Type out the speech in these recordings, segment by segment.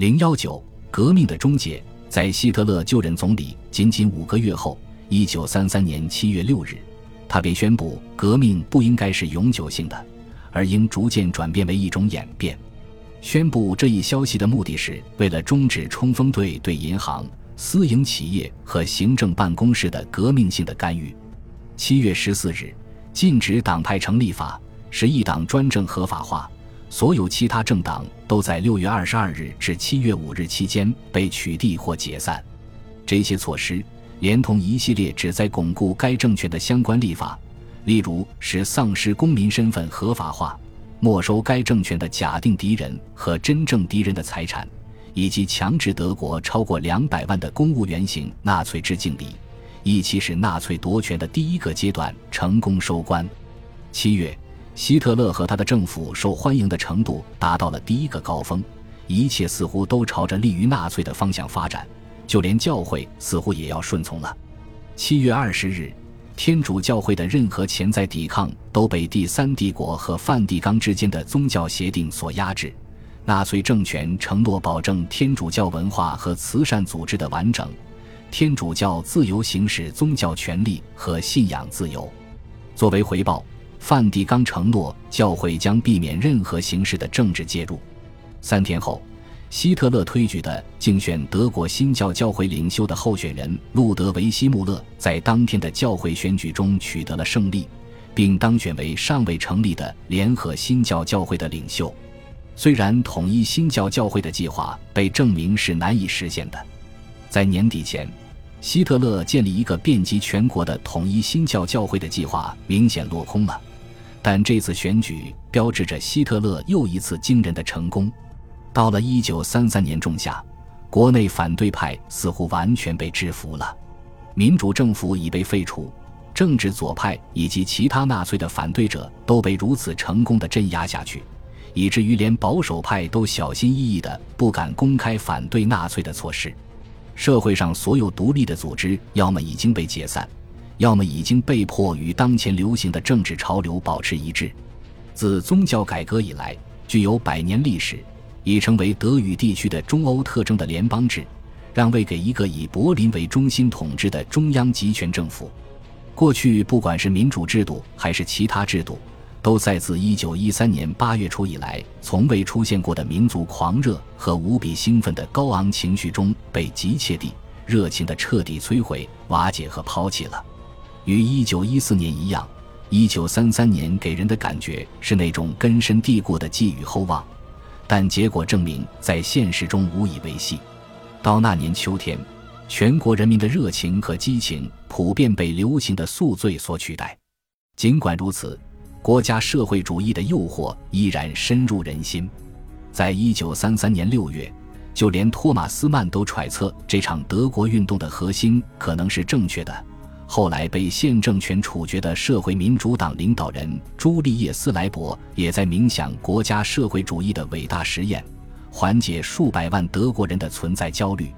零幺九，革命的终结。在希特勒就任总理仅仅五个月后，一九三三年七月六日，他便宣布革命不应该是永久性的，而应逐渐转变为一种演变。宣布这一消息的目的是为了终止冲锋队对银行、私营企业和行政办公室的革命性的干预。七月十四日，禁止党派成立法使一党专政合法化，所有其他政党都在六月二十二日至七月五日期间被取缔或解散。这些措施连同一系列旨在巩固该政权的相关立法，例如使丧失公民身份合法化。没收该政权的假定敌人和真正敌人的财产，以及强制德国超过两百万的公务员行纳粹致敬礼，一起使纳粹夺权的第一个阶段成功收官。七月，希特勒和他的政府受欢迎的程度达到了第一个高峰，一切似乎都朝着利于纳粹的方向发展，就连教会似乎也要顺从了。七月二十日。天主教会的任何潜在抵抗都被第三帝国和梵蒂冈之间的宗教协定所压制。纳粹政权承诺保证天主教文化和慈善组织的完整，天主教自由行使宗教权利和信仰自由。作为回报，梵蒂冈承诺教会将避免任何形式的政治介入。三天后。希特勒推举的竞选德国新教教会领袖的候选人路德维希·穆勒，在当天的教会选举中取得了胜利，并当选为尚未成立的联合新教教会的领袖。虽然统一新教教会的计划被证明是难以实现的，在年底前，希特勒建立一个遍及全国的统一新教教会的计划明显落空了。但这次选举标志着希特勒又一次惊人的成功。到了一九三三年仲夏，国内反对派似乎完全被制服了，民主政府已被废除，政治左派以及其他纳粹的反对者都被如此成功的镇压下去，以至于连保守派都小心翼翼的不敢公开反对纳粹的措施。社会上所有独立的组织，要么已经被解散，要么已经被迫与当前流行的政治潮流保持一致。自宗教改革以来，具有百年历史。已成为德语地区的中欧特征的联邦制，让位给一个以柏林为中心统治的中央集权政府。过去，不管是民主制度还是其他制度，都在自1913年8月初以来从未出现过的民族狂热和无比兴奋的高昂情绪中被急切地、热情地彻底摧毁、瓦解和抛弃了。与1914年一样，1933年给人的感觉是那种根深蒂固的寄予厚望。但结果证明，在现实中无以为继。到那年秋天，全国人民的热情和激情普遍被流行的宿醉所取代。尽管如此，国家社会主义的诱惑依然深入人心。在一九三三年六月，就连托马斯曼都揣测这场德国运动的核心可能是正确的。后来被现政权处决的社会民主党领导人朱利叶斯·莱伯也在冥想国家社会主义的伟大实验，缓解数百万德国人的存在焦虑。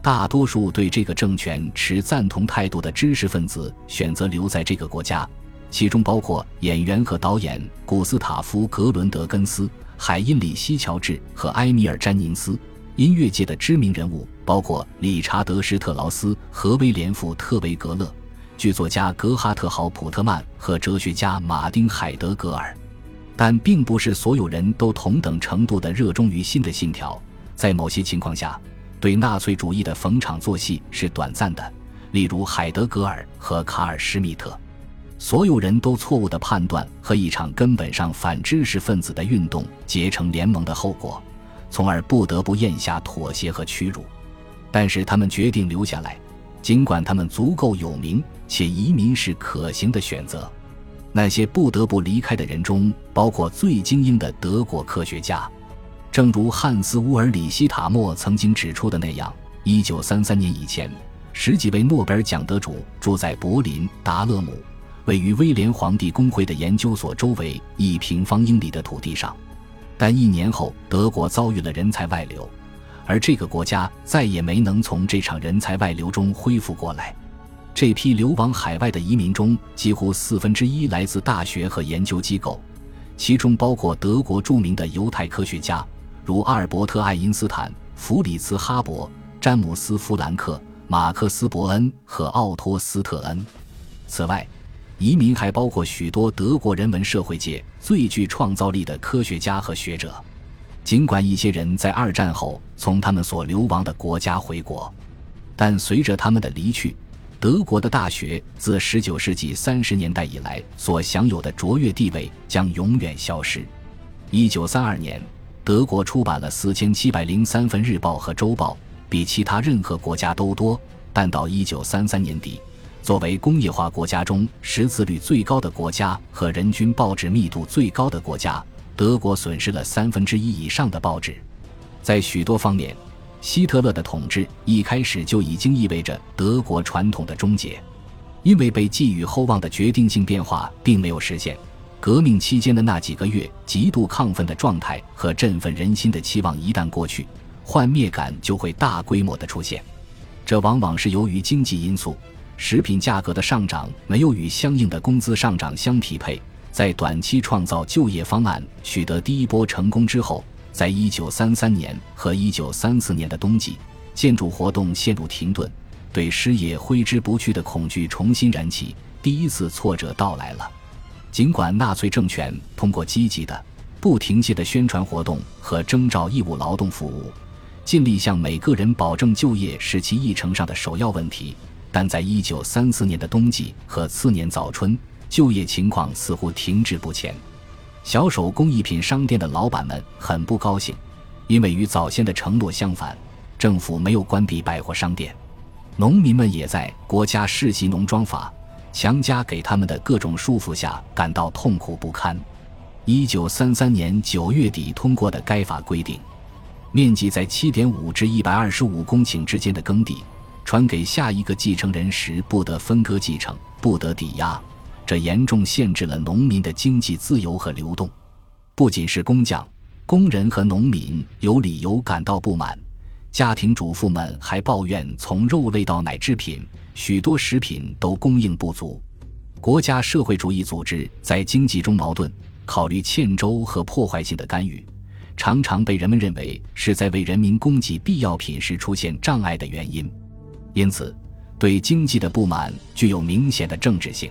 大多数对这个政权持赞同态度的知识分子选择留在这个国家，其中包括演员和导演古斯塔夫·格伦德根斯、海因里希·乔治和埃米尔·詹宁斯。音乐界的知名人物包括理查德·施特劳斯和威廉·富特维格勒。剧作家格哈特·豪普特曼和哲学家马丁·海德格尔，但并不是所有人都同等程度的热衷于新的信条。在某些情况下，对纳粹主义的逢场作戏是短暂的，例如海德格尔和卡尔·施密特。所有人都错误地判断和一场根本上反知识分子的运动结成联盟的后果，从而不得不咽下妥协和屈辱。但是他们决定留下来。尽管他们足够有名，且移民是可行的选择，那些不得不离开的人中，包括最精英的德国科学家。正如汉斯·乌尔里希·塔默曾经指出的那样，1933年以前，十几位诺贝尔奖得主住在柏林达勒姆位于威廉皇帝公会的研究所周围一平方英里的土地上。但一年后，德国遭遇了人才外流。而这个国家再也没能从这场人才外流中恢复过来。这批流亡海外的移民中，几乎四分之一来自大学和研究机构，其中包括德国著名的犹太科学家，如阿尔伯特·爱因斯坦、弗里茨·哈勃、詹姆斯·弗兰克、马克思·伯恩和奥托·斯特恩。此外，移民还包括许多德国人文社会界最具创造力的科学家和学者。尽管一些人在二战后从他们所流亡的国家回国，但随着他们的离去，德国的大学自19世纪30年代以来所享有的卓越地位将永远消失。1932年，德国出版了4703份日报和周报，比其他任何国家都多。但到1933年底，作为工业化国家中识字率最高的国家和人均报纸密度最高的国家。德国损失了三分之一以上的报纸，在许多方面，希特勒的统治一开始就已经意味着德国传统的终结，因为被寄予厚望的决定性变化并没有实现。革命期间的那几个月极度亢奋的状态和振奋人心的期望一旦过去，幻灭感就会大规模的出现。这往往是由于经济因素，食品价格的上涨没有与相应的工资上涨相匹配。在短期创造就业方案取得第一波成功之后，在一九三三年和一九三四年的冬季，建筑活动陷入停顿，对失业挥之不去的恐惧重新燃起，第一次挫折到来了。尽管纳粹政权通过积极的、不停歇的宣传活动和征召义务劳动服务，尽力向每个人保证就业是其议程上的首要问题，但在一九三四年的冬季和次年早春。就业情况似乎停滞不前，小手工艺品商店的老板们很不高兴，因为与早先的承诺相反，政府没有关闭百货商店。农民们也在国家世袭农庄法强加给他们的各种束缚下感到痛苦不堪。一九三三年九月底通过的该法规定，面积在七点五至一百二十五公顷之间的耕地，传给下一个继承人时不得分割继承，不得抵押。这严重限制了农民的经济自由和流动，不仅是工匠、工人和农民有理由感到不满，家庭主妇们还抱怨，从肉类到奶制品，许多食品都供应不足。国家社会主义组织在经济中矛盾，考虑欠周和破坏性的干预，常常被人们认为是在为人民供给必要品时出现障碍的原因。因此，对经济的不满具有明显的政治性。